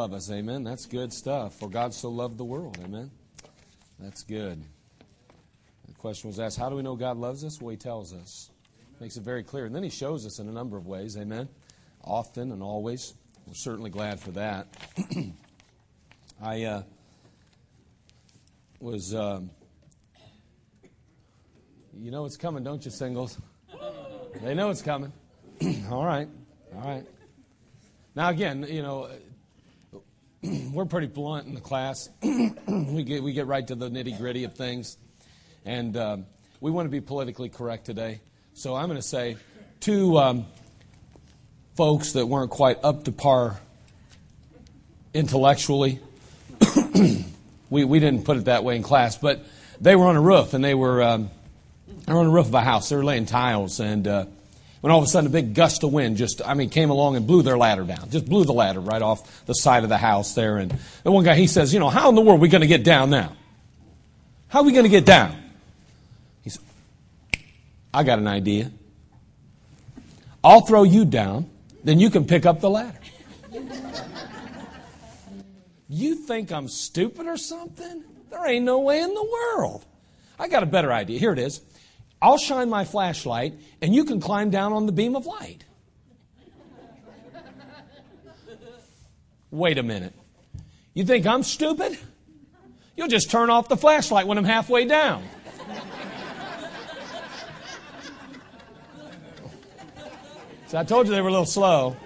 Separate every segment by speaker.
Speaker 1: love us. Amen. That's good stuff. For God so loved the world. Amen. That's good. The question was asked How do we know God loves us? Well, He tells us, makes it very clear. And then He shows us in a number of ways. Amen. Often and always. We're certainly glad for that. I uh, was, um, you know it's coming, don't you, singles? They know it's coming. all right, all right. Now, again, you know, we're pretty blunt in the class. we, get, we get right to the nitty gritty of things. And um, we want to be politically correct today. So I'm going to say two um, folks that weren't quite up to par intellectually. we, we didn't put it that way in class, but they were on a roof and they were, um, they were on the roof of a house. They were laying tiles and. Uh, when all of a sudden a big gust of wind just, I mean, came along and blew their ladder down. Just blew the ladder right off the side of the house there. And the one guy, he says, You know, how in the world are we going to get down now? How are we going to get down? He said, I got an idea. I'll throw you down, then you can pick up the ladder. you think I'm stupid or something? There ain't no way in the world. I got a better idea. Here it is. I'll shine my flashlight and you can climb down on the beam of light. Wait a minute. You think I'm stupid? You'll just turn off the flashlight when I'm halfway down. So I told you they were a little slow.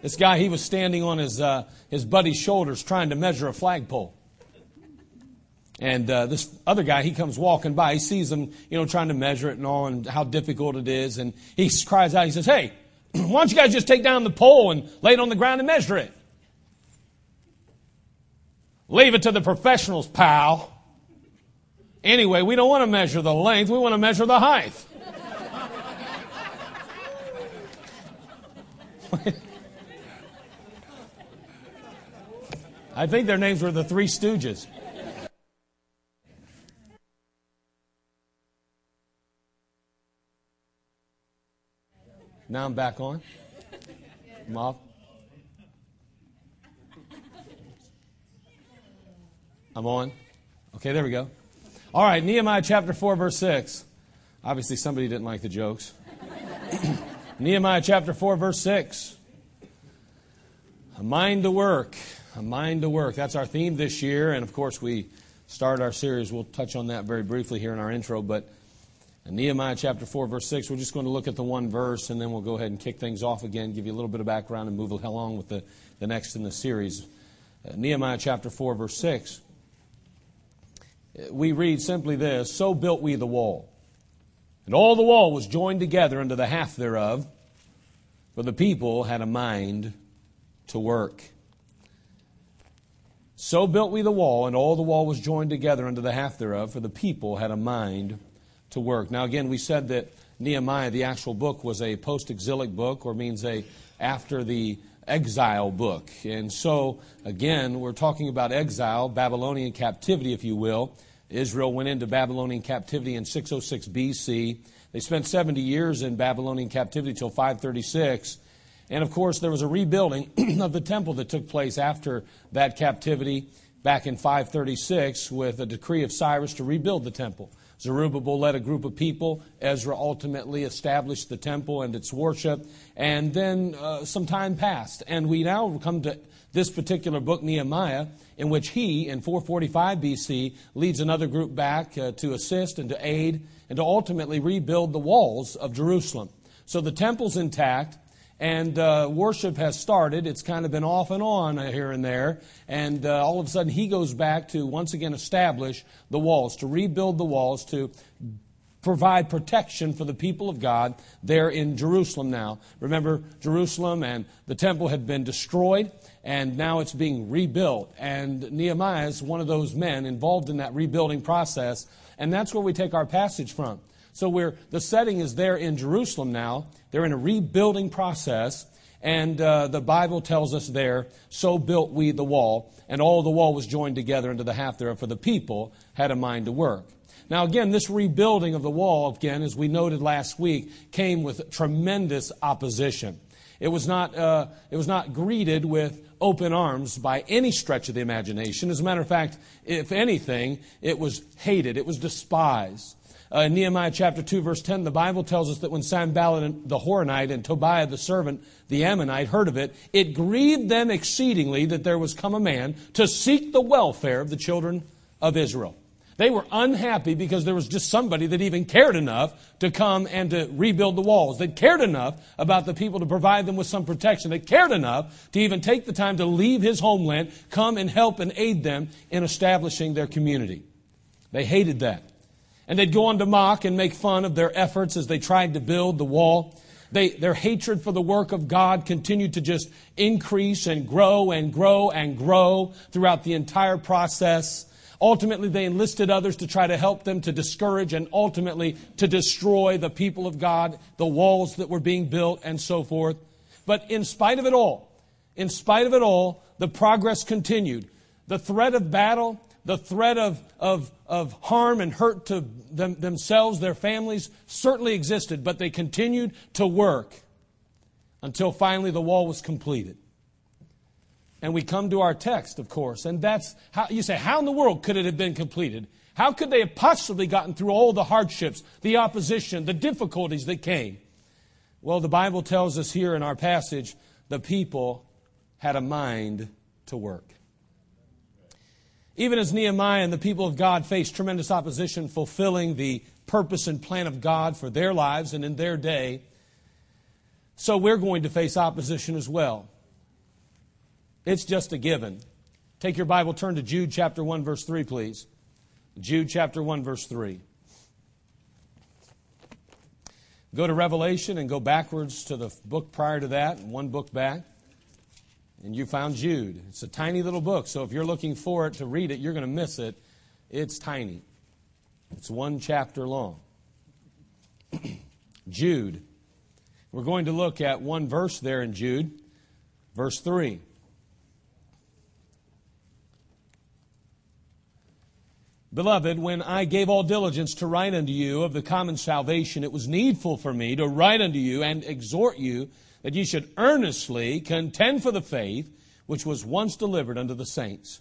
Speaker 1: This guy, he was standing on his, uh, his buddy's shoulders trying to measure a flagpole. And uh, this other guy, he comes walking by. He sees him, you know, trying to measure it and all and how difficult it is. And he cries out, he says, Hey, why don't you guys just take down the pole and lay it on the ground and measure it? Leave it to the professionals, pal. Anyway, we don't want to measure the length, we want to measure the height. I think their names were the Three Stooges. Now I'm back on. I'm off. I'm on. Okay, there we go. All right, Nehemiah chapter 4, verse 6. Obviously, somebody didn't like the jokes. Nehemiah chapter 4, verse 6. A mind to work. A mind to work. That's our theme this year. And of course, we start our series. We'll touch on that very briefly here in our intro. But Nehemiah chapter 4, verse 6, we're just going to look at the one verse and then we'll go ahead and kick things off again, give you a little bit of background, and move along with the, the next in the series. Uh, Nehemiah chapter 4, verse 6. We read simply this So built we the wall. And all the wall was joined together unto the half thereof, for the people had a mind to work. So built we the wall, and all the wall was joined together unto the half thereof, for the people had a mind to work. Now, again, we said that Nehemiah, the actual book, was a post exilic book, or means a after the exile book. And so, again, we're talking about exile, Babylonian captivity, if you will. Israel went into Babylonian captivity in 606 BC. They spent 70 years in Babylonian captivity till 536. And of course, there was a rebuilding of the temple that took place after that captivity back in 536 with a decree of Cyrus to rebuild the temple. Zerubbabel led a group of people. Ezra ultimately established the temple and its worship. And then uh, some time passed. And we now come to this particular book, Nehemiah, in which he, in 445 BC, leads another group back uh, to assist and to aid and to ultimately rebuild the walls of Jerusalem. So the temple's intact and uh, worship has started. It's kind of been off and on here and there. And uh, all of a sudden, he goes back to once again establish the walls, to rebuild the walls, to provide protection for the people of God there in Jerusalem now. Remember, Jerusalem and the temple had been destroyed, and now it's being rebuilt. And Nehemiah is one of those men involved in that rebuilding process. And that's where we take our passage from. So we're, the setting is there in Jerusalem now. They're in a rebuilding process. And uh, the Bible tells us there, so built we the wall, and all the wall was joined together into the half thereof, for the people had a mind to work. Now, again, this rebuilding of the wall, again, as we noted last week, came with tremendous opposition. It was not, uh, it was not greeted with open arms by any stretch of the imagination. As a matter of fact, if anything, it was hated, it was despised. Uh, in Nehemiah chapter 2, verse 10, the Bible tells us that when Sanballat the Horonite and Tobiah the servant, the Ammonite, heard of it, it grieved them exceedingly that there was come a man to seek the welfare of the children of Israel. They were unhappy because there was just somebody that even cared enough to come and to rebuild the walls. They cared enough about the people to provide them with some protection. They cared enough to even take the time to leave his homeland, come and help and aid them in establishing their community. They hated that. And they'd go on to mock and make fun of their efforts as they tried to build the wall. They, their hatred for the work of God continued to just increase and grow and grow and grow throughout the entire process. Ultimately, they enlisted others to try to help them to discourage and ultimately to destroy the people of God, the walls that were being built, and so forth. But in spite of it all, in spite of it all, the progress continued. The threat of battle the threat of, of, of harm and hurt to them, themselves, their families, certainly existed, but they continued to work until finally the wall was completed. And we come to our text, of course, and that's how you say, how in the world could it have been completed? How could they have possibly gotten through all the hardships, the opposition, the difficulties that came? Well, the Bible tells us here in our passage the people had a mind to work. Even as Nehemiah and the people of God faced tremendous opposition fulfilling the purpose and plan of God for their lives and in their day, so we're going to face opposition as well. It's just a given. Take your Bible, turn to Jude chapter 1, verse 3, please. Jude chapter 1, verse 3. Go to Revelation and go backwards to the book prior to that, one book back and you found Jude. It's a tiny little book, so if you're looking for it to read it, you're going to miss it. It's tiny, it's one chapter long. Jude. We're going to look at one verse there in Jude, verse 3. Beloved, when I gave all diligence to write unto you of the common salvation, it was needful for me to write unto you and exhort you that ye should earnestly contend for the faith which was once delivered unto the saints.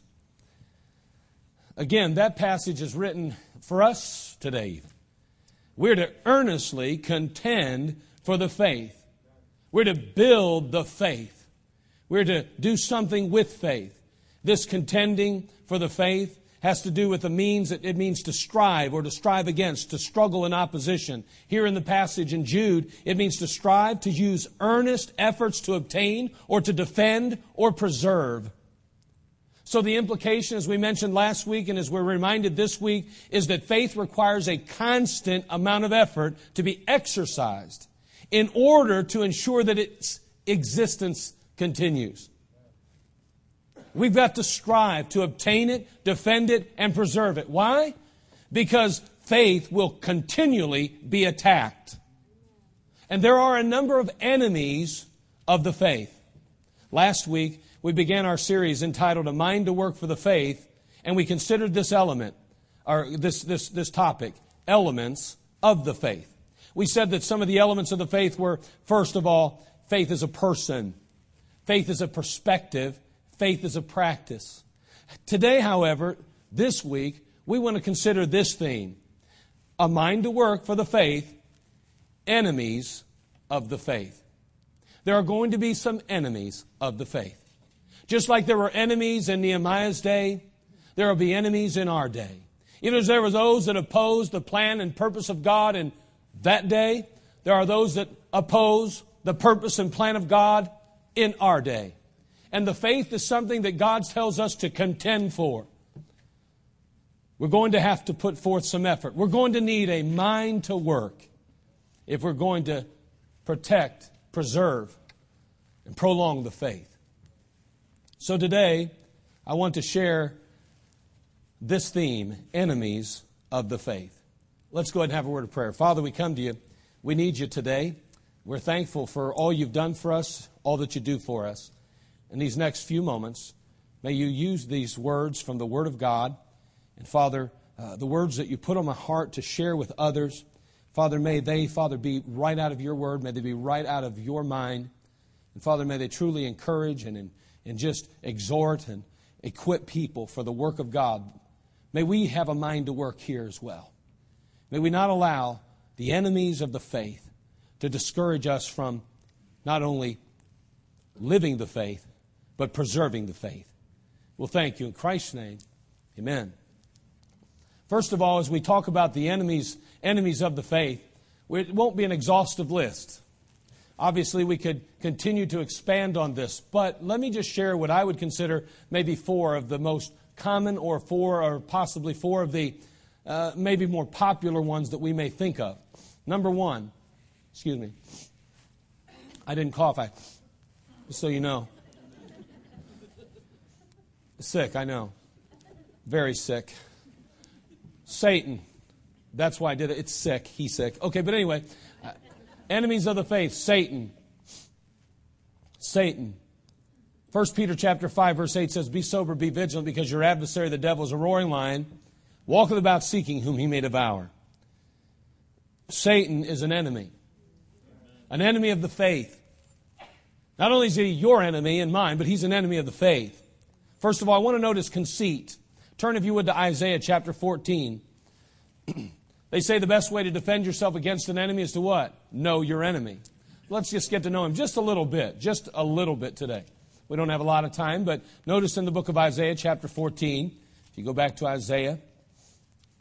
Speaker 1: Again, that passage is written for us today. We're to earnestly contend for the faith. We're to build the faith. We're to do something with faith. This contending for the faith has to do with the means, it, means to strive or to strive against, to struggle in opposition. Here in the passage in Jude, it means to strive to use earnest efforts to obtain or to defend or preserve. So the implication, as we mentioned last week and as we're reminded this week, is that faith requires a constant amount of effort to be exercised in order to ensure that its existence continues. We've got to strive to obtain it, defend it, and preserve it. Why? Because faith will continually be attacked. And there are a number of enemies of the faith. Last week, we began our series entitled A Mind to Work for the Faith, and we considered this element, or this, this, this topic, elements of the faith. We said that some of the elements of the faith were, first of all, faith is a person, faith is a perspective, Faith is a practice. Today, however, this week, we want to consider this theme a mind to work for the faith, enemies of the faith. There are going to be some enemies of the faith. Just like there were enemies in Nehemiah's day, there will be enemies in our day. Even as there were those that opposed the plan and purpose of God in that day, there are those that oppose the purpose and plan of God in our day. And the faith is something that God tells us to contend for. We're going to have to put forth some effort. We're going to need a mind to work if we're going to protect, preserve, and prolong the faith. So today, I want to share this theme enemies of the faith. Let's go ahead and have a word of prayer. Father, we come to you. We need you today. We're thankful for all you've done for us, all that you do for us in these next few moments. May you use these words from the Word of God. And Father, uh, the words that you put on my heart to share with others, Father, may they, Father, be right out of your word. May they be right out of your mind. And Father, may they truly encourage and, and just exhort and equip people for the work of God. May we have a mind to work here as well. May we not allow the enemies of the faith to discourage us from not only living the faith, but preserving the faith. Well, thank you. In Christ's name, amen. First of all, as we talk about the enemies, enemies of the faith, it won't be an exhaustive list. Obviously, we could continue to expand on this, but let me just share what I would consider maybe four of the most common, or four, or possibly four of the uh, maybe more popular ones that we may think of. Number one, excuse me, I didn't cough, I, just so you know. Sick, I know. Very sick. Satan. That's why I did it. It's sick. He's sick. Okay, but anyway, uh, enemies of the faith, Satan. Satan. 1 Peter chapter 5 verse 8 says, "Be sober, be vigilant, because your adversary the devil is a roaring lion, walketh about seeking whom he may devour." Satan is an enemy. An enemy of the faith. Not only is he your enemy and mine, but he's an enemy of the faith. First of all, I want to notice conceit. Turn, if you would, to Isaiah chapter 14. they say the best way to defend yourself against an enemy is to what? Know your enemy. Let's just get to know him just a little bit, just a little bit today. We don't have a lot of time, but notice in the book of Isaiah, chapter 14, if you go back to Isaiah,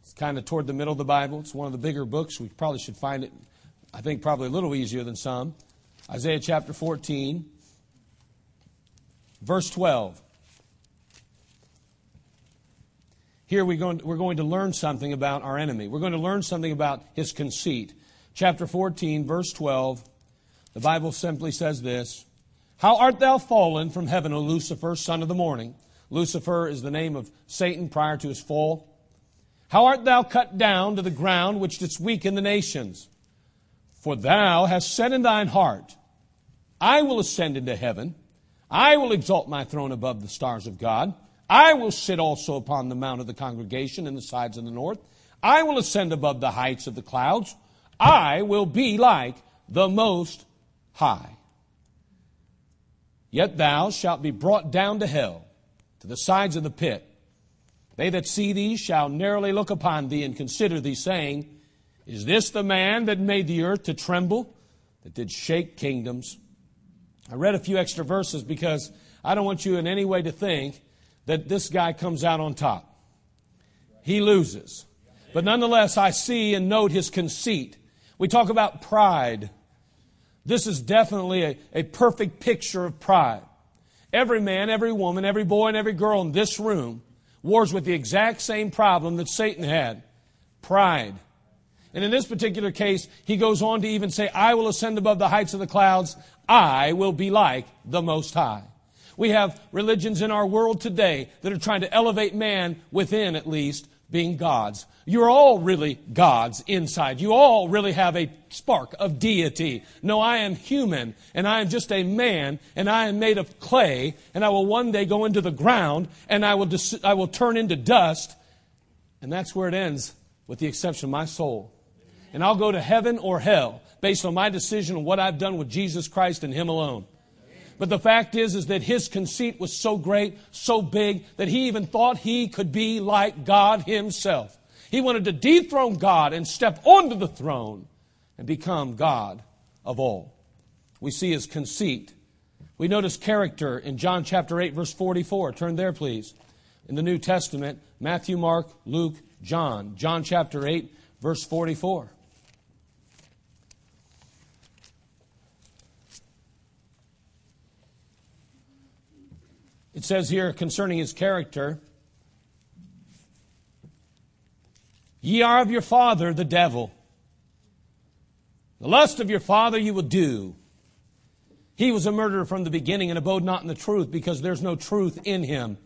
Speaker 1: it's kind of toward the middle of the Bible. It's one of the bigger books. We probably should find it, I think, probably a little easier than some. Isaiah chapter 14, verse 12. Here we're going, we're going to learn something about our enemy. We're going to learn something about his conceit. Chapter 14, verse 12, the Bible simply says this How art thou fallen from heaven, O Lucifer, son of the morning? Lucifer is the name of Satan prior to his fall. How art thou cut down to the ground which didst weaken the nations? For thou hast said in thine heart, I will ascend into heaven, I will exalt my throne above the stars of God. I will sit also upon the mount of the congregation in the sides of the north. I will ascend above the heights of the clouds. I will be like the Most High. Yet thou shalt be brought down to hell, to the sides of the pit. They that see thee shall narrowly look upon thee and consider thee, saying, Is this the man that made the earth to tremble, that did shake kingdoms? I read a few extra verses because I don't want you in any way to think that this guy comes out on top. He loses. But nonetheless, I see and note his conceit. We talk about pride. This is definitely a, a perfect picture of pride. Every man, every woman, every boy, and every girl in this room wars with the exact same problem that Satan had pride. And in this particular case, he goes on to even say, I will ascend above the heights of the clouds. I will be like the Most High. We have religions in our world today that are trying to elevate man within, at least, being gods. You're all really gods inside. You all really have a spark of deity. No, I am human and I am just a man and I am made of clay and I will one day go into the ground and I will, dis- I will turn into dust. And that's where it ends with the exception of my soul. And I'll go to heaven or hell based on my decision and what I've done with Jesus Christ and Him alone. But the fact is, is that his conceit was so great, so big, that he even thought he could be like God himself. He wanted to dethrone God and step onto the throne and become God of all. We see his conceit. We notice character in John chapter 8, verse 44. Turn there, please. In the New Testament, Matthew, Mark, Luke, John. John chapter 8, verse 44. It says here concerning his character Ye are of your father, the devil. The lust of your father you will do. He was a murderer from the beginning and abode not in the truth because there's no truth in him.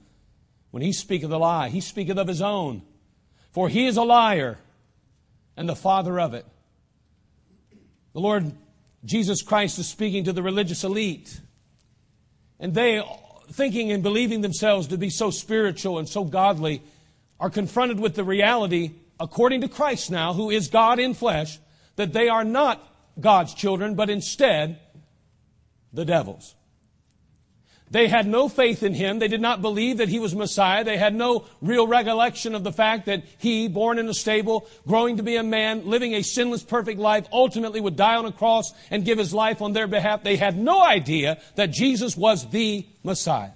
Speaker 1: When he speaketh a lie, he speaketh of his own. For he is a liar and the father of it. The Lord Jesus Christ is speaking to the religious elite. And they thinking and believing themselves to be so spiritual and so godly are confronted with the reality, according to Christ now, who is God in flesh, that they are not God's children, but instead the devil's. They had no faith in him. They did not believe that he was Messiah. They had no real recollection of the fact that he, born in a stable, growing to be a man, living a sinless, perfect life, ultimately would die on a cross and give his life on their behalf. They had no idea that Jesus was the Messiah,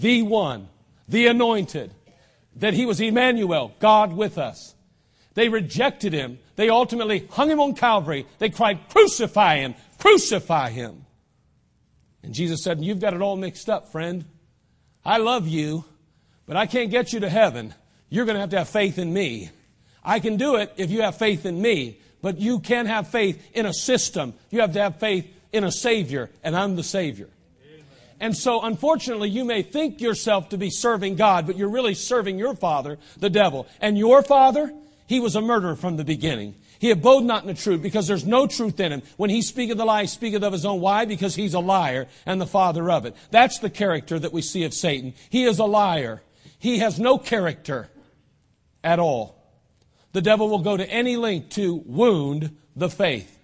Speaker 1: the one, the anointed, that he was Emmanuel, God with us. They rejected him. They ultimately hung him on Calvary. They cried, Crucify him! Crucify him! And Jesus said, You've got it all mixed up, friend. I love you, but I can't get you to heaven. You're going to have to have faith in me. I can do it if you have faith in me, but you can not have faith in a system. You have to have faith in a Savior, and I'm the Savior. Amen. And so, unfortunately, you may think yourself to be serving God, but you're really serving your father, the devil. And your father, he was a murderer from the beginning. He abode not in the truth because there's no truth in him. When he speaketh a lie, he speaketh of his own. Why? Because he's a liar and the father of it. That's the character that we see of Satan. He is a liar. He has no character at all. The devil will go to any length to wound the faith.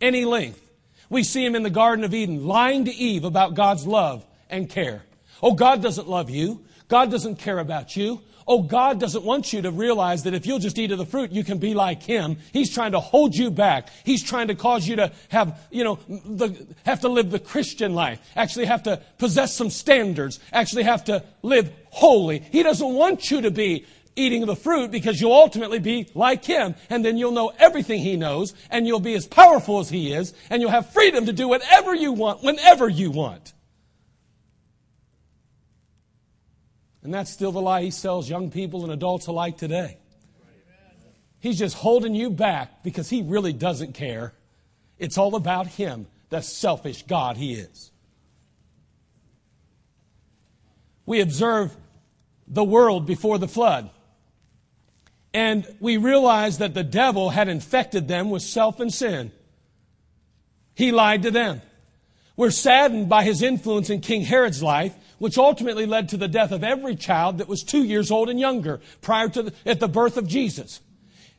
Speaker 1: Any length. We see him in the Garden of Eden lying to Eve about God's love and care. Oh, God doesn't love you. God doesn't care about you. Oh, God doesn't want you to realize that if you'll just eat of the fruit, you can be like Him. He's trying to hold you back. He's trying to cause you to have, you know, the, have to live the Christian life, actually have to possess some standards, actually have to live holy. He doesn't want you to be eating the fruit because you'll ultimately be like him and then you'll know everything he knows and you'll be as powerful as he is and you'll have freedom to do whatever you want whenever you want. And that's still the lie he sells young people and adults alike today. He's just holding you back because he really doesn't care. It's all about him, the selfish God he is. We observe the world before the flood. And we realize that the devil had infected them with self and sin. He lied to them. We're saddened by his influence in King Herod's life which ultimately led to the death of every child that was two years old and younger prior to the, at the birth of Jesus.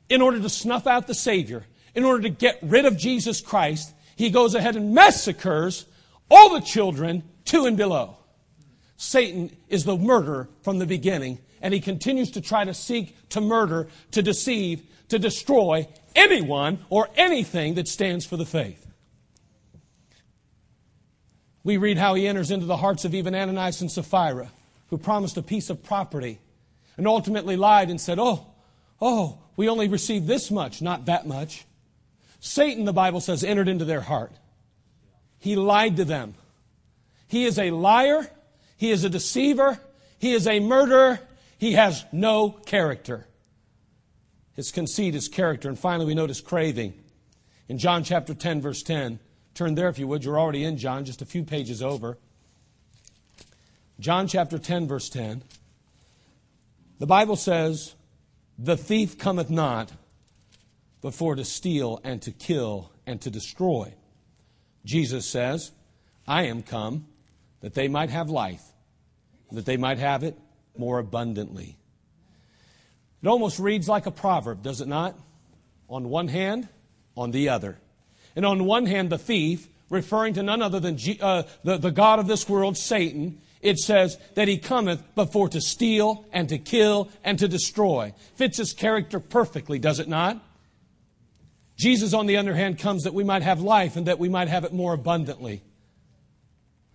Speaker 1: In order to snuff out the Savior, in order to get rid of Jesus Christ, he goes ahead and massacres all the children two and below. Satan is the murderer from the beginning, and he continues to try to seek to murder, to deceive, to destroy anyone or anything that stands for the faith. We read how he enters into the hearts of even Ananias and Sapphira, who promised a piece of property and ultimately lied and said, Oh, oh, we only received this much, not that much. Satan, the Bible says, entered into their heart. He lied to them. He is a liar. He is a deceiver. He is a murderer. He has no character. His conceit is character. And finally, we notice craving. In John chapter 10, verse 10, Turn there, if you would. You're already in John, just a few pages over. John chapter 10, verse 10. The Bible says, The thief cometh not but for to steal and to kill and to destroy. Jesus says, I am come that they might have life, that they might have it more abundantly. It almost reads like a proverb, does it not? On one hand, on the other. And on one hand, the thief, referring to none other than G- uh, the, the God of this world, Satan, it says that he cometh but for to steal and to kill and to destroy. Fits his character perfectly, does it not? Jesus, on the other hand, comes that we might have life and that we might have it more abundantly.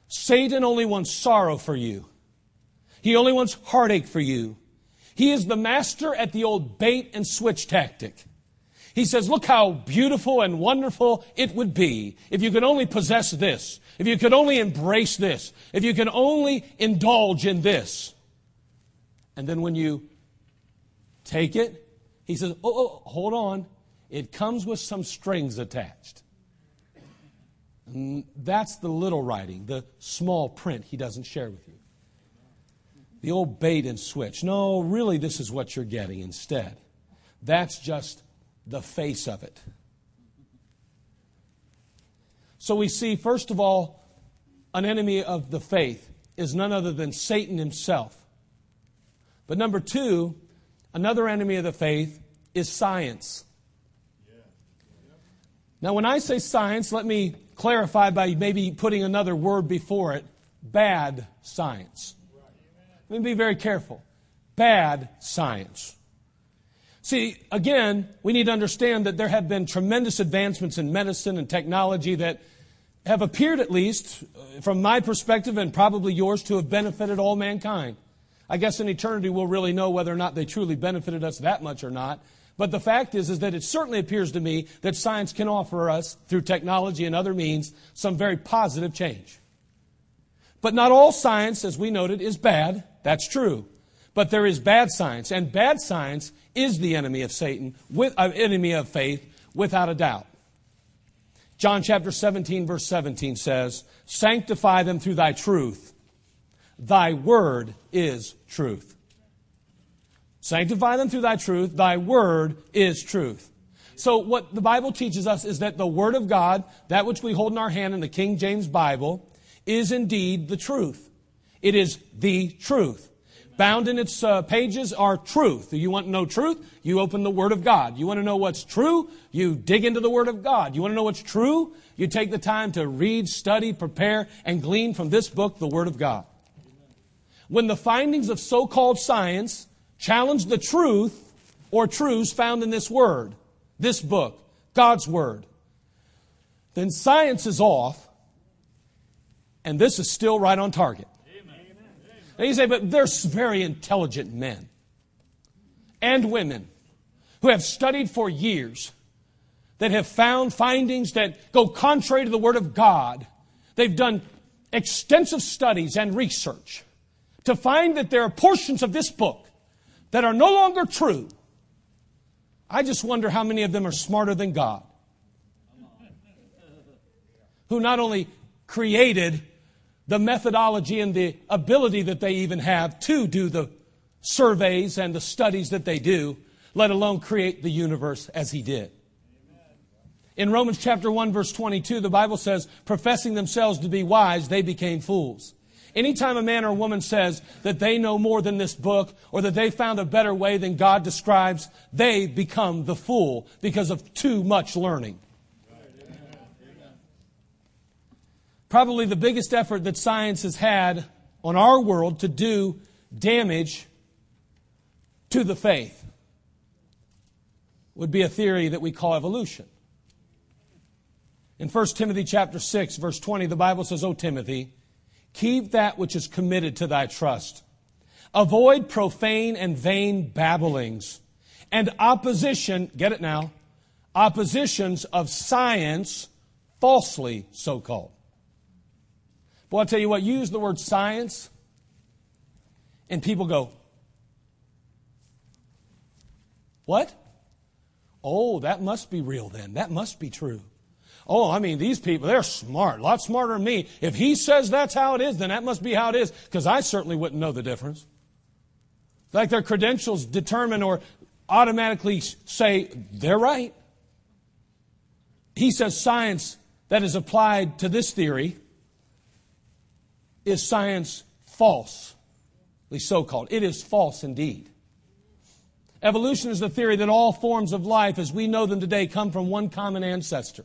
Speaker 1: Satan only wants sorrow for you. He only wants heartache for you. He is the master at the old bait and switch tactic. He says, Look how beautiful and wonderful it would be if you could only possess this, if you could only embrace this, if you could only indulge in this. And then when you take it, he says, Oh, oh hold on. It comes with some strings attached. And that's the little writing, the small print he doesn't share with you. The old bait and switch. No, really, this is what you're getting instead. That's just the face of it. So we see, first of all, an enemy of the faith is none other than Satan himself. But number two, another enemy of the faith is science. Now, when I say science, let me clarify by maybe putting another word before it bad science. Let me be very careful. Bad science. See, again, we need to understand that there have been tremendous advancements in medicine and technology that have appeared, at least uh, from my perspective and probably yours, to have benefited all mankind. I guess in eternity we'll really know whether or not they truly benefited us that much or not. But the fact is, is that it certainly appears to me that science can offer us, through technology and other means, some very positive change. But not all science, as we noted, is bad. That's true. But there is bad science, and bad science is the enemy of Satan, with, uh, enemy of faith, without a doubt. John chapter 17, verse 17 says, Sanctify them through thy truth. Thy word is truth. Sanctify them through thy truth. Thy word is truth. So, what the Bible teaches us is that the word of God, that which we hold in our hand in the King James Bible, is indeed the truth. It is the truth. Bound in its uh, pages are truth. You want to know truth? You open the Word of God. You want to know what's true? You dig into the Word of God. You want to know what's true? You take the time to read, study, prepare, and glean from this book the Word of God. When the findings of so called science challenge the truth or truths found in this Word, this book, God's Word, then science is off, and this is still right on target. And you say, but they're very intelligent men and women who have studied for years that have found findings that go contrary to the Word of God. They've done extensive studies and research to find that there are portions of this book that are no longer true. I just wonder how many of them are smarter than God, who not only created the methodology and the ability that they even have to do the surveys and the studies that they do, let alone create the universe as he did. In Romans chapter 1 verse 22, the Bible says, professing themselves to be wise, they became fools. Anytime a man or a woman says that they know more than this book or that they found a better way than God describes, they become the fool because of too much learning. probably the biggest effort that science has had on our world to do damage to the faith would be a theory that we call evolution. In 1 Timothy chapter 6 verse 20 the Bible says, "O Timothy, keep that which is committed to thy trust. Avoid profane and vain babblings and opposition, get it now, oppositions of science falsely so called." Well, I'll tell you what, you use the word science, and people go, What? Oh, that must be real then. That must be true. Oh, I mean, these people, they're smart, a lot smarter than me. If he says that's how it is, then that must be how it is, because I certainly wouldn't know the difference. Like their credentials determine or automatically say they're right. He says science that is applied to this theory is science false, at least so called. It is false indeed. Evolution is the theory that all forms of life as we know them today come from one common ancestor.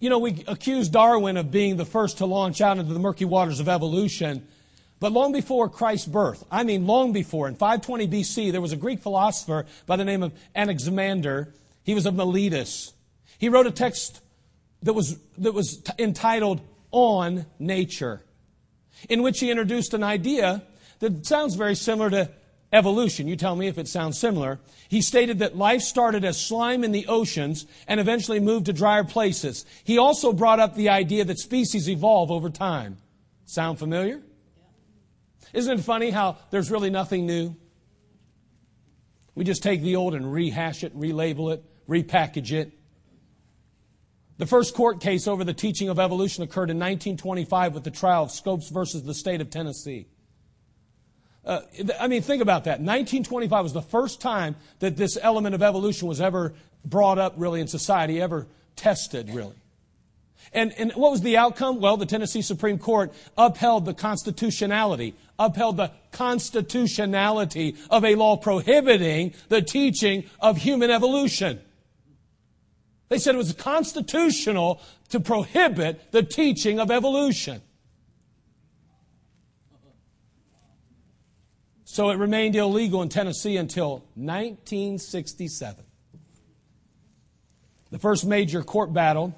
Speaker 1: You know, we accuse Darwin of being the first to launch out into the murky waters of evolution, but long before Christ's birth, I mean long before, in 520 BC, there was a Greek philosopher by the name of Anaximander. He was of Miletus. He wrote a text that was, that was t- entitled on nature, in which he introduced an idea that sounds very similar to evolution. You tell me if it sounds similar. He stated that life started as slime in the oceans and eventually moved to drier places. He also brought up the idea that species evolve over time. Sound familiar? Isn't it funny how there's really nothing new? We just take the old and rehash it, relabel it, repackage it. The first court case over the teaching of evolution occurred in 1925 with the trial of Scopes versus the state of Tennessee. Uh, I mean, think about that. 1925 was the first time that this element of evolution was ever brought up, really, in society, ever tested, really. And, and what was the outcome? Well, the Tennessee Supreme Court upheld the constitutionality, upheld the constitutionality of a law prohibiting the teaching of human evolution. They said it was constitutional to prohibit the teaching of evolution. So it remained illegal in Tennessee until 1967. The first major court battle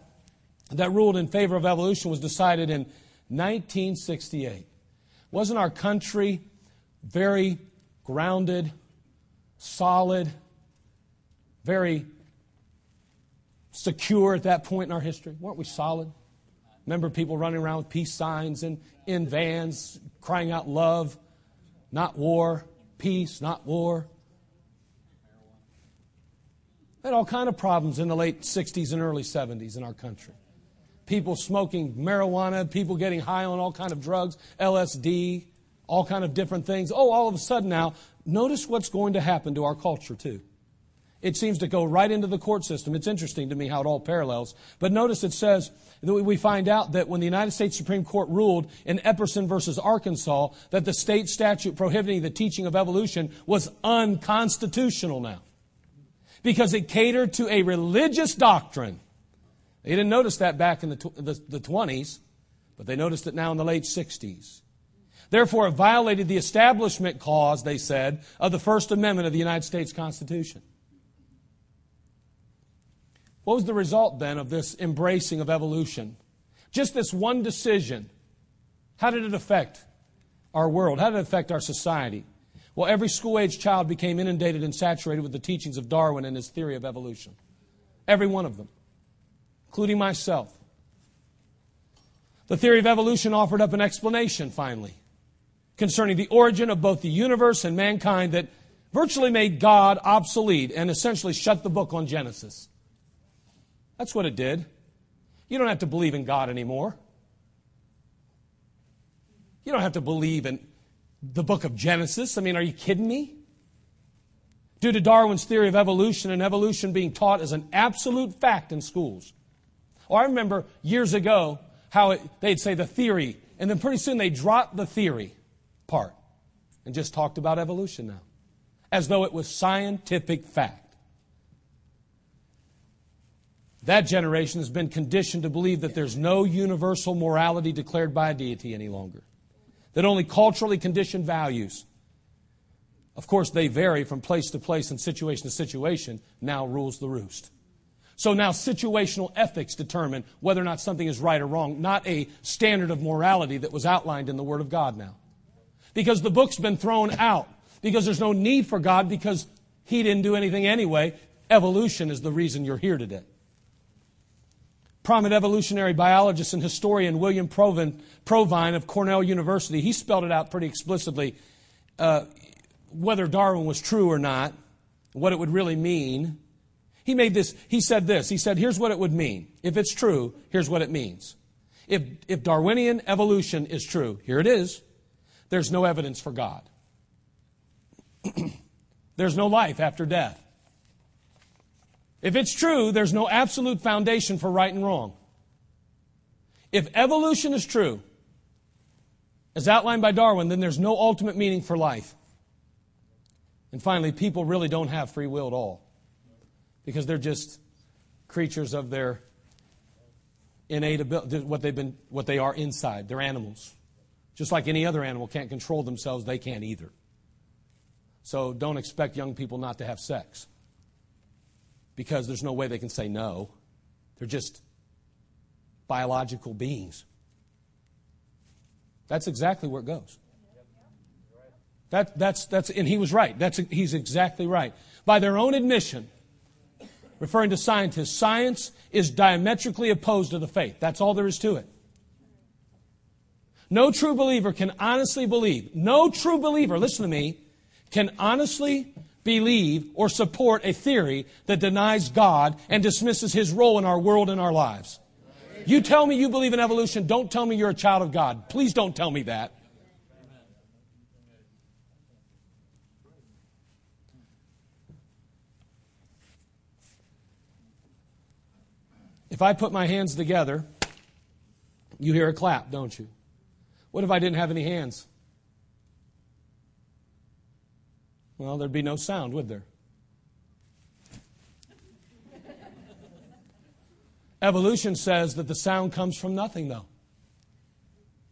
Speaker 1: that ruled in favor of evolution was decided in 1968. Wasn't our country very grounded, solid, very secure at that point in our history? Weren't we solid? Remember people running around with peace signs and in vans crying out love, not war, peace, not war. Had all kind of problems in the late 60s and early 70s in our country. People smoking marijuana, people getting high on all kind of drugs, LSD, all kind of different things. Oh, all of a sudden now, notice what's going to happen to our culture too. It seems to go right into the court system. It's interesting to me how it all parallels. But notice it says that we find out that when the United States Supreme Court ruled in Epperson versus Arkansas that the state statute prohibiting the teaching of evolution was unconstitutional now because it catered to a religious doctrine. They didn't notice that back in the, tw- the, the 20s, but they noticed it now in the late 60s. Therefore, it violated the Establishment Clause, they said, of the First Amendment of the United States Constitution. What was the result then of this embracing of evolution? Just this one decision. How did it affect our world? How did it affect our society? Well, every school age child became inundated and saturated with the teachings of Darwin and his theory of evolution. Every one of them, including myself. The theory of evolution offered up an explanation, finally, concerning the origin of both the universe and mankind that virtually made God obsolete and essentially shut the book on Genesis. That's what it did. You don't have to believe in God anymore. You don't have to believe in the book of Genesis. I mean, are you kidding me? Due to Darwin's theory of evolution and evolution being taught as an absolute fact in schools. Or I remember years ago how it, they'd say the theory, and then pretty soon they dropped the theory part and just talked about evolution now, as though it was scientific fact. That generation has been conditioned to believe that there's no universal morality declared by a deity any longer, that only culturally conditioned values. Of course, they vary from place to place and situation to situation, now rules the roost. So now situational ethics determine whether or not something is right or wrong, not a standard of morality that was outlined in the Word of God now. Because the book's been thrown out, because there's no need for God, because He didn't do anything anyway. Evolution is the reason you're here today prominent evolutionary biologist and historian William Provine, Provine of Cornell University, he spelled it out pretty explicitly uh, whether Darwin was true or not, what it would really mean. He made this, he said this, he said, here's what it would mean. If it's true, here's what it means. If, if Darwinian evolution is true, here it is, there's no evidence for God. there's no life after death. If it's true, there's no absolute foundation for right and wrong. If evolution is true, as outlined by Darwin, then there's no ultimate meaning for life. And finally, people really don't have free will at all because they're just creatures of their innate ability, what, they've been, what they are inside. They're animals. Just like any other animal can't control themselves, they can't either. So don't expect young people not to have sex because there's no way they can say no. They're just biological beings. That's exactly where it goes. That, that's, that's, and he was right. That's, he's exactly right. By their own admission, referring to scientists, science is diametrically opposed to the faith. That's all there is to it. No true believer can honestly believe, no true believer, listen to me, can honestly believe, or support a theory that denies God and dismisses His role in our world and our lives. You tell me you believe in evolution, don't tell me you're a child of God. Please don't tell me that. If I put my hands together, you hear a clap, don't you? What if I didn't have any hands? Well, there'd be no sound, would there? Evolution says that the sound comes from nothing, though.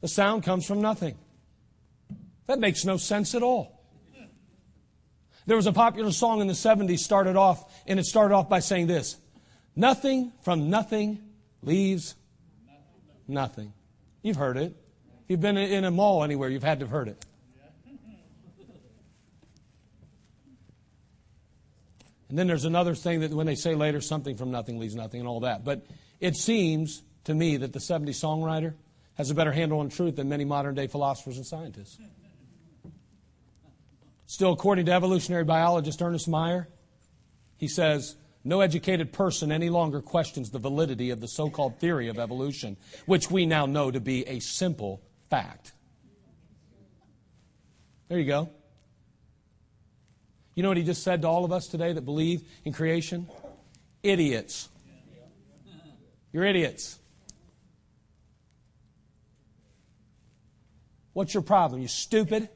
Speaker 1: The sound comes from nothing. That makes no sense at all. There was a popular song in the 70s started off, and it started off by saying this Nothing from nothing leaves nothing. You've heard it. If you've been in a mall anywhere, you've had to have heard it. And then there's another thing that when they say later, something from nothing leaves nothing and all that. But it seems to me that the 70 songwriter has a better handle on truth than many modern day philosophers and scientists. Still, according to evolutionary biologist Ernest Mayr, he says, no educated person any longer questions the validity of the so called theory of evolution, which we now know to be a simple fact. There you go. You know what he just said to all of us today that believe in creation? Idiots. You're idiots. What's your problem? You stupid?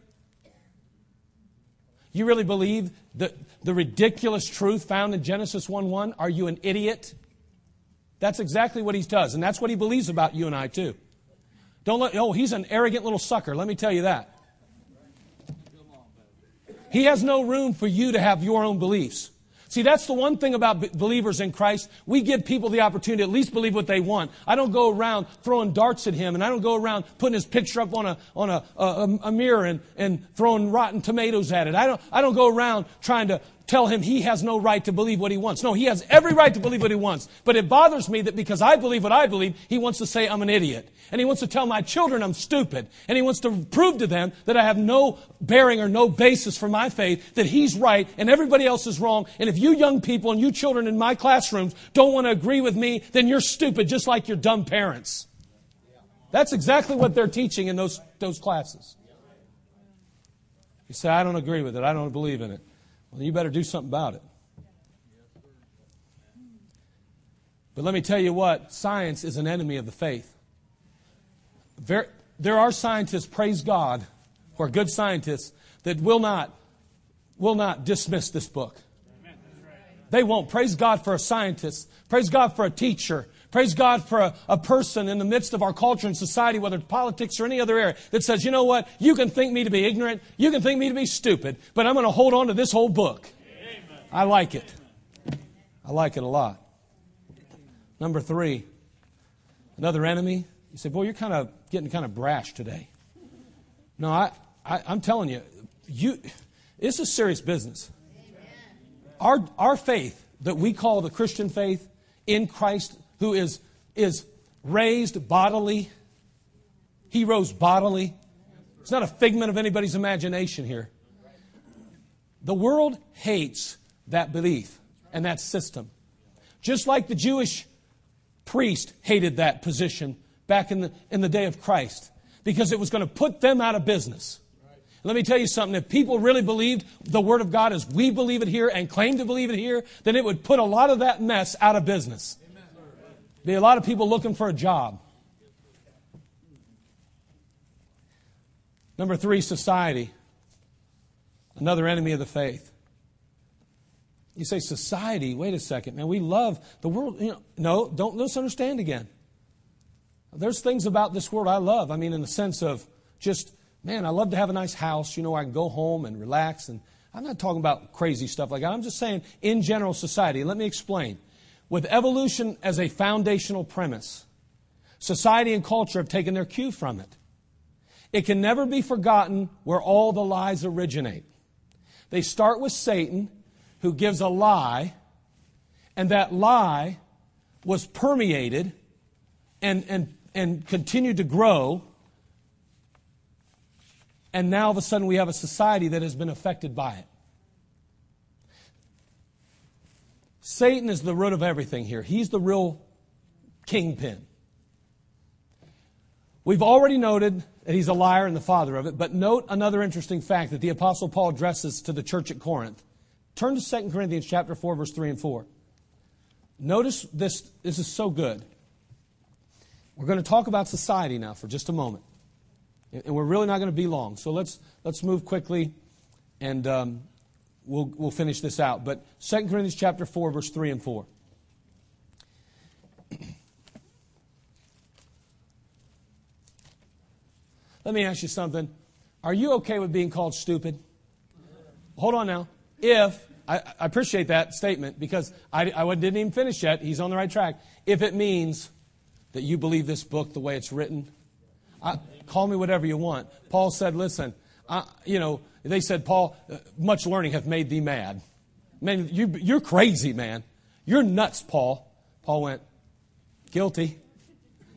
Speaker 1: You really believe the, the ridiculous truth found in Genesis 1 1? Are you an idiot? That's exactly what he does, and that's what he believes about you and I, too. Don't let, oh, he's an arrogant little sucker, let me tell you that. He has no room for you to have your own beliefs. See, that's the one thing about believers in Christ. We give people the opportunity to at least believe what they want. I don't go around throwing darts at him, and I don't go around putting his picture up on a, on a, a, a mirror and, and throwing rotten tomatoes at it. I don't, I don't go around trying to tell him he has no right to believe what he wants. No, he has every right to believe what he wants. But it bothers me that because I believe what I believe, he wants to say I'm an idiot. And he wants to tell my children I'm stupid. And he wants to prove to them that I have no bearing or no basis for my faith, that he's right and everybody else is wrong. And if you young people and you children in my classrooms don't want to agree with me, then you're stupid just like your dumb parents. That's exactly what they're teaching in those, those classes. You say, I don't agree with it. I don't believe in it. Well, you better do something about it. But let me tell you what science is an enemy of the faith. There, are scientists, praise God, who are good scientists, that will not, will not dismiss this book. They won't. Praise God for a scientist. Praise God for a teacher Praise God for a, a, person in the midst of our culture and society, whether it's politics or any other area, that says, you know what? You can think me to be ignorant. You can think me to be stupid, but I'm going to hold on to this whole book. Amen. I like it. I like it a lot. Number three, another enemy. You say, boy, you're kind of getting kind of brash today. No, I, I, am telling you, you, this is serious business. Amen. Our, our faith that we call the Christian faith in Christ who is, is raised bodily. He rose bodily. It's not a figment of anybody's imagination here. The world hates that belief and that system. Just like the Jewish priest hated that position back in the, in the day of Christ because it was going to put them out of business. Let me tell you something. If people really believed the Word of God as we believe it here and claim to believe it here, then it would put a lot of that mess out of business. There are a lot of people looking for a job. Number three, society. Another enemy of the faith. You say, society, wait a second, man, we love the world. You know, no, don't misunderstand again. There's things about this world I love. I mean, in the sense of just, man, I love to have a nice house. You know, I can go home and relax. And I'm not talking about crazy stuff like that. I'm just saying, in general, society. Let me explain. With evolution as a foundational premise, society and culture have taken their cue from it. It can never be forgotten where all the lies originate. They start with Satan, who gives a lie, and that lie was permeated and, and, and continued to grow. And now, all of a sudden, we have a society that has been affected by it. Satan is the root of everything here. He's the real kingpin. We've already noted that he's a liar and the father of it, but note another interesting fact that the apostle Paul addresses to the church at Corinth. Turn to 2 Corinthians chapter 4 verse 3 and 4. Notice this this is so good. We're going to talk about society now for just a moment. And we're really not going to be long. So let's let's move quickly and um, we'll, we'll finish this out. But 2 Corinthians chapter 4, verse 3 and 4. Let me ask you something. Are you okay with being called stupid? Hold on now. If, I, I appreciate that statement because I, I didn't even finish yet. He's on the right track. If it means that you believe this book the way it's written, I, call me whatever you want. Paul said, listen, I, you know, they said, Paul, uh, much learning hath made thee mad. Man, you, you're crazy, man. You're nuts, Paul. Paul went, guilty.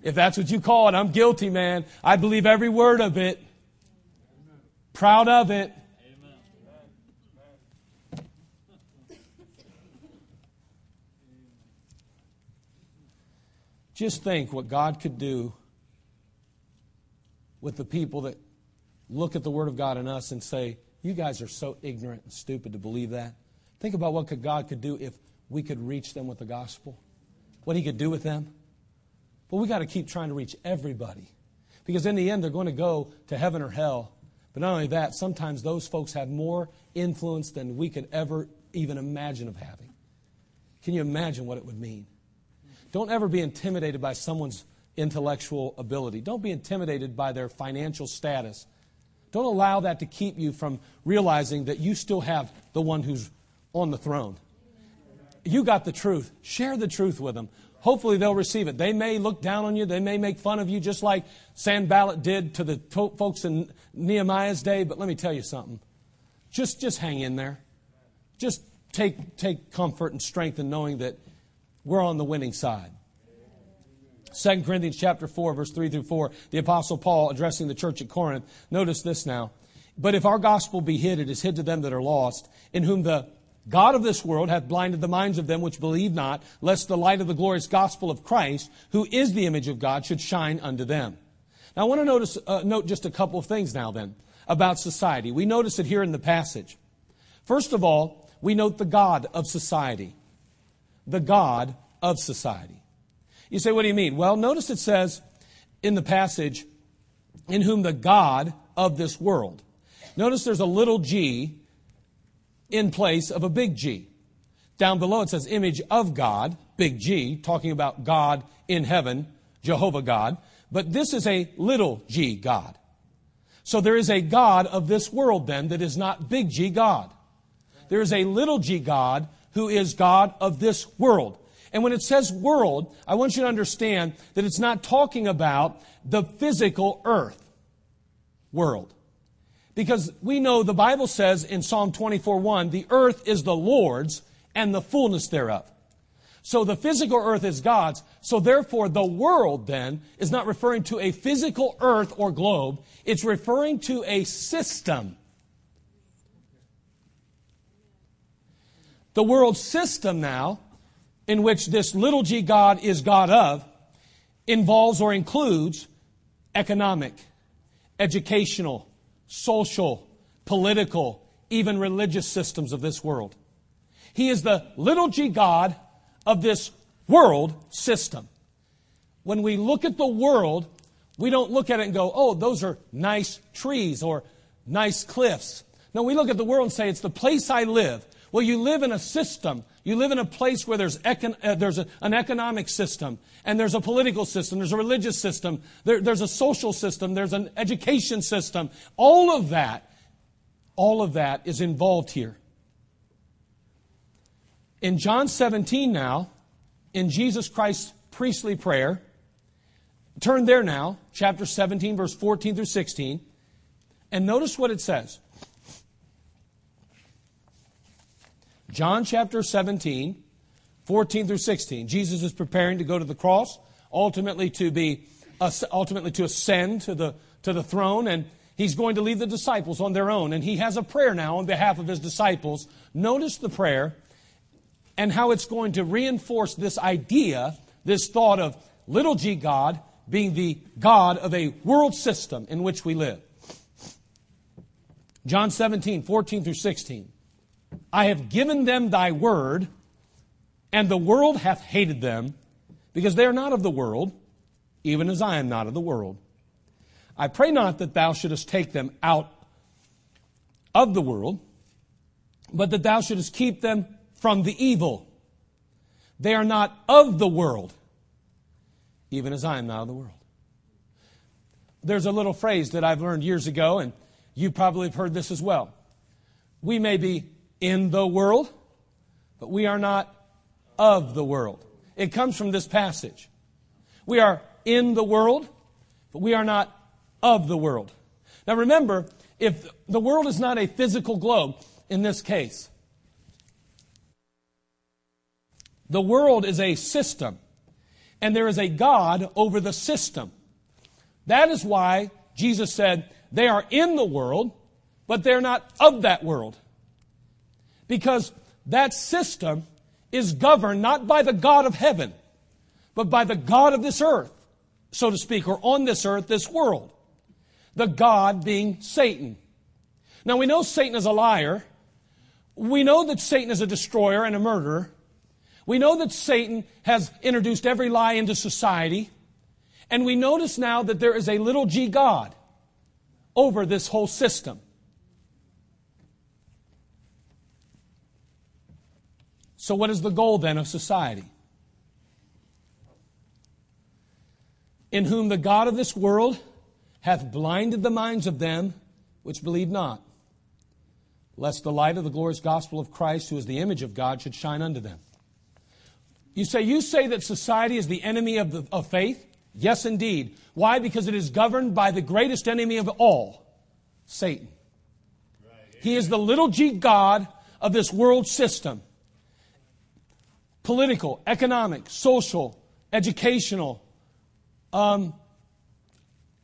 Speaker 1: If that's what you call it, I'm guilty, man. I believe every word of it. Proud of it. Just think what God could do with the people that look at the Word of God in us and say, You guys are so ignorant and stupid to believe that. Think about what could God could do if we could reach them with the gospel, what He could do with them. But we got to keep trying to reach everybody because in the end, they're going to go to heaven or hell. But not only that, sometimes those folks have more influence than we could ever even imagine of having. Can you imagine what it would mean? Don't ever be intimidated by someone's intellectual ability. Don't be intimidated by their financial status don't allow that to keep you from realizing that you still have the one who's on the throne. You got the truth. Share the truth with them. Hopefully, they'll receive it. They may look down on you. They may make fun of you, just like Sanballat did to the to- folks in Nehemiah's day. But let me tell you something. Just, just hang in there. Just take, take comfort and strength in knowing that we're on the winning side. 2 Corinthians chapter 4 verse 3 through 4, the apostle Paul addressing the church at Corinth. Notice this now. But if our gospel be hid, it is hid to them that are lost, in whom the God of this world hath blinded the minds of them which believe not, lest the light of the glorious gospel of Christ, who is the image of God, should shine unto them. Now I want to notice, uh, note just a couple of things now then about society. We notice it here in the passage. First of all, we note the God of society. The God of society. You say, what do you mean? Well, notice it says in the passage, in whom the God of this world. Notice there's a little g in place of a big G. Down below it says image of God, big G, talking about God in heaven, Jehovah God. But this is a little g God. So there is a God of this world then that is not big G God. There is a little g God who is God of this world. And when it says world, I want you to understand that it's not talking about the physical earth world. Because we know the Bible says in Psalm 24 1, the earth is the Lord's and the fullness thereof. So the physical earth is God's. So therefore, the world then is not referring to a physical earth or globe. It's referring to a system. The world system now in which this little g God is God of involves or includes economic, educational, social, political, even religious systems of this world. He is the little g God of this world system. When we look at the world, we don't look at it and go, oh, those are nice trees or nice cliffs. No, we look at the world and say, it's the place I live. Well, you live in a system you live in a place where there's, econ- uh, there's a, an economic system, and there's a political system, there's a religious system, there, there's a social system, there's an education system. All of that, all of that is involved here. In John 17 now, in Jesus Christ's priestly prayer, turn there now, chapter 17, verse 14 through 16, and notice what it says. John chapter 17, 14 through 16. Jesus is preparing to go to the cross, ultimately to be ultimately to ascend to the to the throne and he's going to leave the disciples on their own and he has a prayer now on behalf of his disciples. Notice the prayer and how it's going to reinforce this idea, this thought of little g God being the God of a world system in which we live. John 17, 14 through 16. I have given them thy word, and the world hath hated them, because they are not of the world, even as I am not of the world. I pray not that thou shouldest take them out of the world, but that thou shouldest keep them from the evil. They are not of the world, even as I am not of the world. There's a little phrase that I've learned years ago, and you probably have heard this as well. We may be in the world, but we are not of the world. It comes from this passage. We are in the world, but we are not of the world. Now remember, if the world is not a physical globe in this case, the world is a system, and there is a God over the system. That is why Jesus said, They are in the world, but they're not of that world. Because that system is governed not by the God of heaven, but by the God of this earth, so to speak, or on this earth, this world. The God being Satan. Now we know Satan is a liar. We know that Satan is a destroyer and a murderer. We know that Satan has introduced every lie into society. And we notice now that there is a little g God over this whole system. So, what is the goal then of society? In whom the God of this world hath blinded the minds of them which believe not, lest the light of the glorious gospel of Christ, who is the image of God, should shine unto them. You say, you say that society is the enemy of, the, of faith? Yes, indeed. Why? Because it is governed by the greatest enemy of all, Satan. He is the little g God of this world system political, economic, social, educational, um,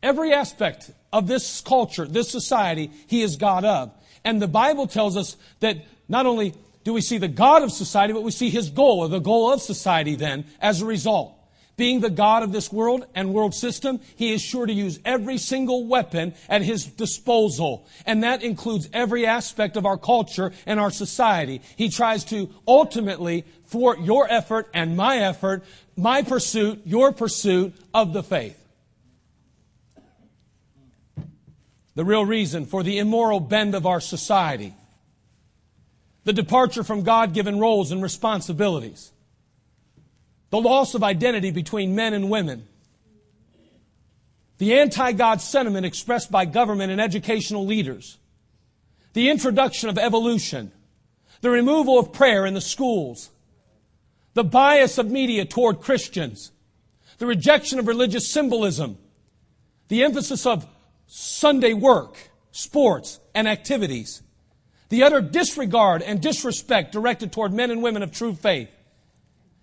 Speaker 1: every aspect of this culture, this society, he is God of. And the Bible tells us that not only do we see the God of society, but we see his goal, or the goal of society then, as a result. Being the God of this world and world system, He is sure to use every single weapon at His disposal. And that includes every aspect of our culture and our society. He tries to ultimately thwart your effort and my effort, my pursuit, your pursuit of the faith. The real reason for the immoral bend of our society the departure from God given roles and responsibilities, the loss of identity between men and women, the anti God sentiment expressed by government and educational leaders, the introduction of evolution, the removal of prayer in the schools, the bias of media toward Christians, the rejection of religious symbolism, the emphasis of Sunday work, sports, and activities, the utter disregard and disrespect directed toward men and women of true faith,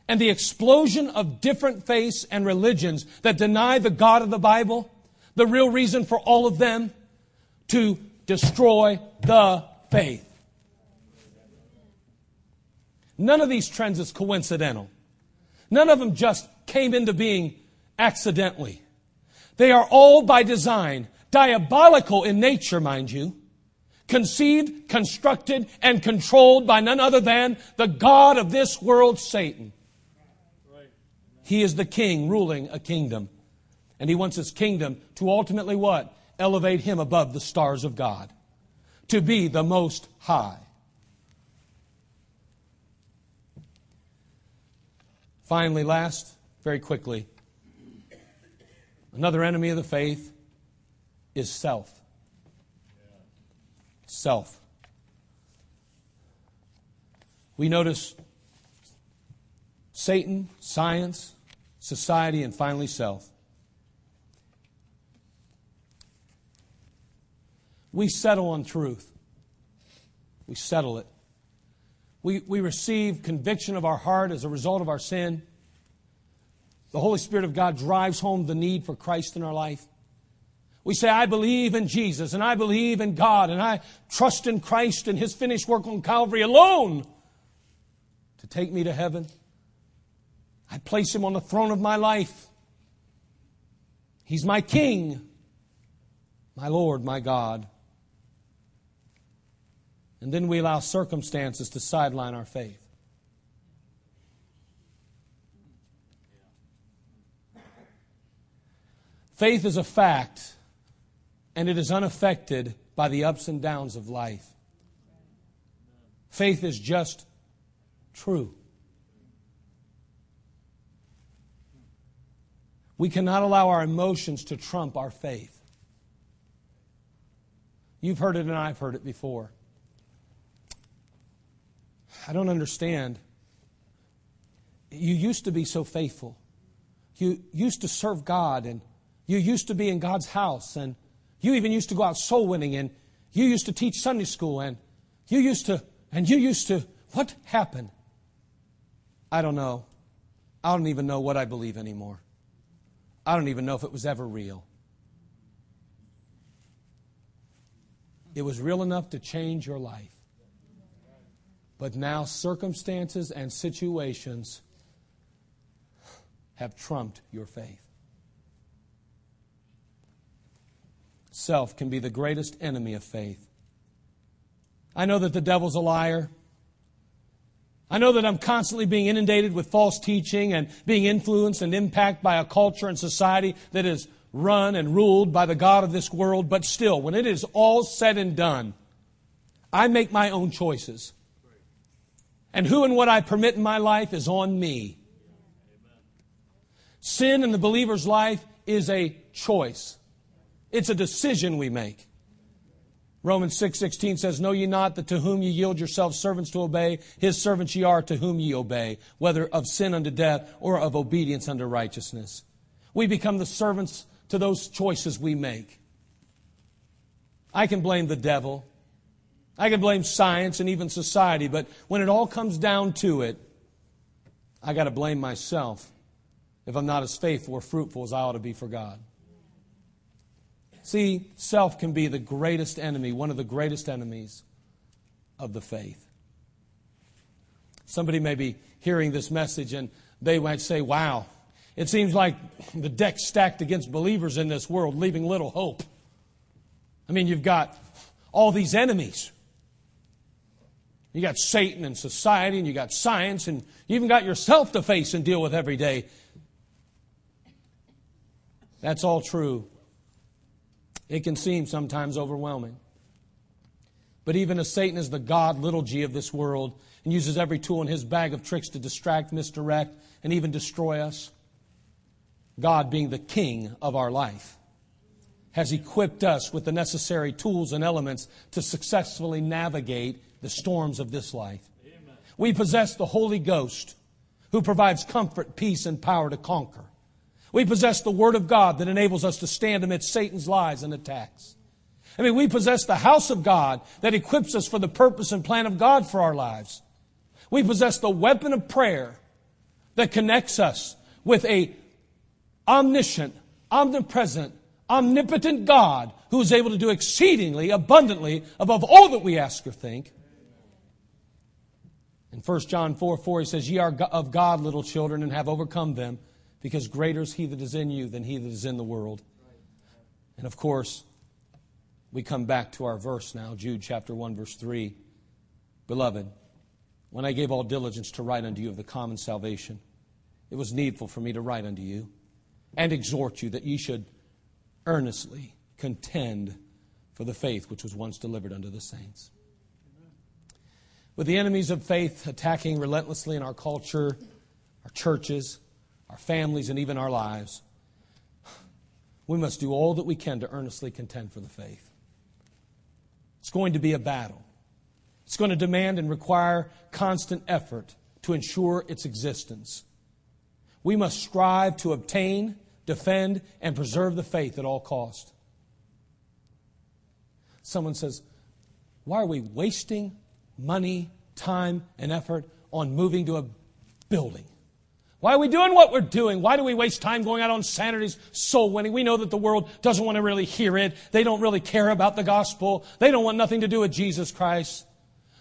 Speaker 1: and the explosion of different faiths and religions that deny the God of the Bible, the real reason for all of them to destroy the faith. None of these trends is coincidental. None of them just came into being accidentally. They are all by design, diabolical in nature, mind you, conceived, constructed, and controlled by none other than the God of this world, Satan. He is the king ruling a kingdom. And he wants his kingdom to ultimately what? Elevate him above the stars of God, to be the most high. Finally, last, very quickly, another enemy of the faith is self. Self. We notice Satan, science, society, and finally self. We settle on truth. We settle it. We, we receive conviction of our heart as a result of our sin. The Holy Spirit of God drives home the need for Christ in our life. We say, I believe in Jesus and I believe in God and I trust in Christ and His finished work on Calvary alone to take me to heaven. I place him on the throne of my life. He's my king, my Lord, my God. And then we allow circumstances to sideline our faith. Faith is a fact, and it is unaffected by the ups and downs of life. Faith is just true. We cannot allow our emotions to trump our faith. You've heard it and I've heard it before. I don't understand. You used to be so faithful. You used to serve God and you used to be in God's house and you even used to go out soul winning and you used to teach Sunday school and you used to, and you used to, what happened? I don't know. I don't even know what I believe anymore. I don't even know if it was ever real. It was real enough to change your life. But now circumstances and situations have trumped your faith. Self can be the greatest enemy of faith. I know that the devil's a liar. I know that I'm constantly being inundated with false teaching and being influenced and impacted by a culture and society that is run and ruled by the God of this world, but still, when it is all said and done, I make my own choices. And who and what I permit in my life is on me. Sin in the believer's life is a choice, it's a decision we make. Romans 6:16 says, "Know ye not that to whom ye yield yourselves servants to obey, his servants ye are to whom ye obey, whether of sin unto death or of obedience unto righteousness." We become the servants to those choices we make. I can blame the devil. I can blame science and even society, but when it all comes down to it, I got to blame myself if I'm not as faithful or fruitful as I ought to be for God. See, self can be the greatest enemy, one of the greatest enemies of the faith. Somebody may be hearing this message and they might say, Wow, it seems like the deck's stacked against believers in this world, leaving little hope. I mean, you've got all these enemies. You got Satan and society, and you got science, and you even got yourself to face and deal with every day. That's all true. It can seem sometimes overwhelming. But even as Satan is the God, little g, of this world and uses every tool in his bag of tricks to distract, misdirect, and even destroy us, God, being the king of our life, has equipped us with the necessary tools and elements to successfully navigate the storms of this life. Amen. We possess the Holy Ghost who provides comfort, peace, and power to conquer. We possess the Word of God that enables us to stand amidst Satan's lies and attacks. I mean, we possess the house of God that equips us for the purpose and plan of God for our lives. We possess the weapon of prayer that connects us with a omniscient, omnipresent, omnipotent God who is able to do exceedingly abundantly above all that we ask or think. In 1 John 4 4, he says, Ye are of God, little children, and have overcome them because greater is he that is in you than he that is in the world. And of course, we come back to our verse now, Jude chapter 1, verse 3. Beloved, when I gave all diligence to write unto you of the common salvation, it was needful for me to write unto you and exhort you that ye should earnestly contend for the faith which was once delivered unto the saints. With the enemies of faith attacking relentlessly in our culture, our churches, our families, and even our lives, we must do all that we can to earnestly contend for the faith. It's going to be a battle. It's going to demand and require constant effort to ensure its existence. We must strive to obtain, defend, and preserve the faith at all cost. Someone says, Why are we wasting money, time, and effort on moving to a building? Why are we doing what we're doing? Why do we waste time going out on Saturdays soul winning? We know that the world doesn't want to really hear it. They don't really care about the gospel. They don't want nothing to do with Jesus Christ.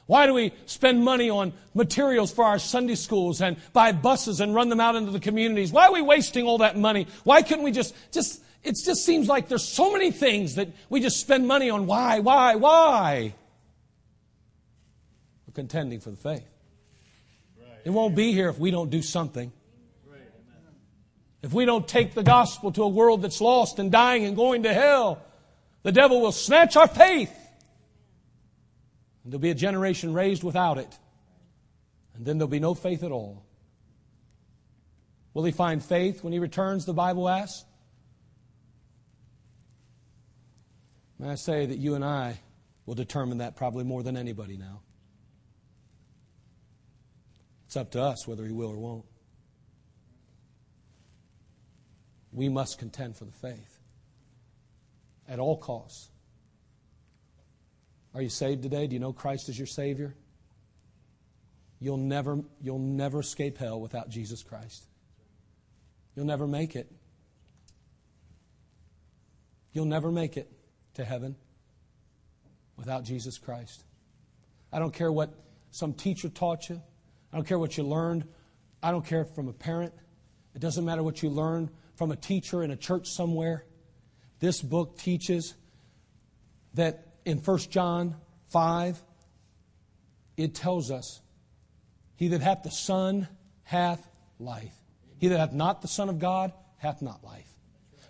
Speaker 1: Why do we spend money on materials for our Sunday schools and buy buses and run them out into the communities? Why are we wasting all that money? Why couldn't we just, just, it just seems like there's so many things that we just spend money on. Why, why, why? We're contending for the faith. It won't be here if we don't do something. If we don't take the gospel to a world that's lost and dying and going to hell, the devil will snatch our faith. And there'll be a generation raised without it. And then there'll be no faith at all. Will he find faith when he returns, the Bible asks? May I say that you and I will determine that probably more than anybody now. It's up to us whether he will or won't. we must contend for the faith at all costs. Are you saved today? Do you know Christ is your Savior? You'll never, you'll never escape hell without Jesus Christ. You'll never make it. You'll never make it to heaven without Jesus Christ. I don't care what some teacher taught you. I don't care what you learned. I don't care from a parent. It doesn't matter what you learned from a teacher in a church somewhere. This book teaches that in 1 John 5, it tells us, He that hath the Son hath life. He that hath not the Son of God hath not life.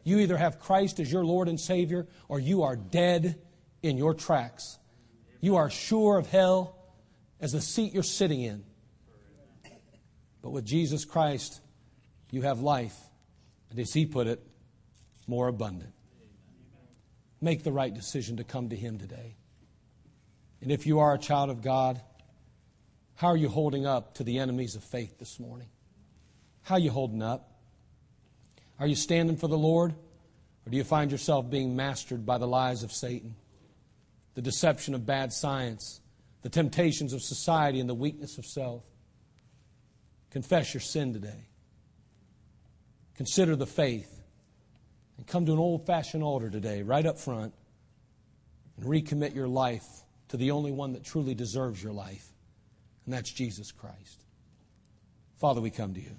Speaker 1: You either have Christ as your Lord and Savior, or you are dead in your tracks. You are sure of hell as the seat you're sitting in. But with Jesus Christ, you have life and as He put it, more abundant. Make the right decision to come to Him today. And if you are a child of God, how are you holding up to the enemies of faith this morning? How are you holding up? Are you standing for the Lord? Or do you find yourself being mastered by the lies of Satan, the deception of bad science, the temptations of society, and the weakness of self? Confess your sin today. Consider the faith and come to an old fashioned altar today, right up front, and recommit your life to the only one that truly deserves your life, and that's Jesus Christ. Father, we come to you.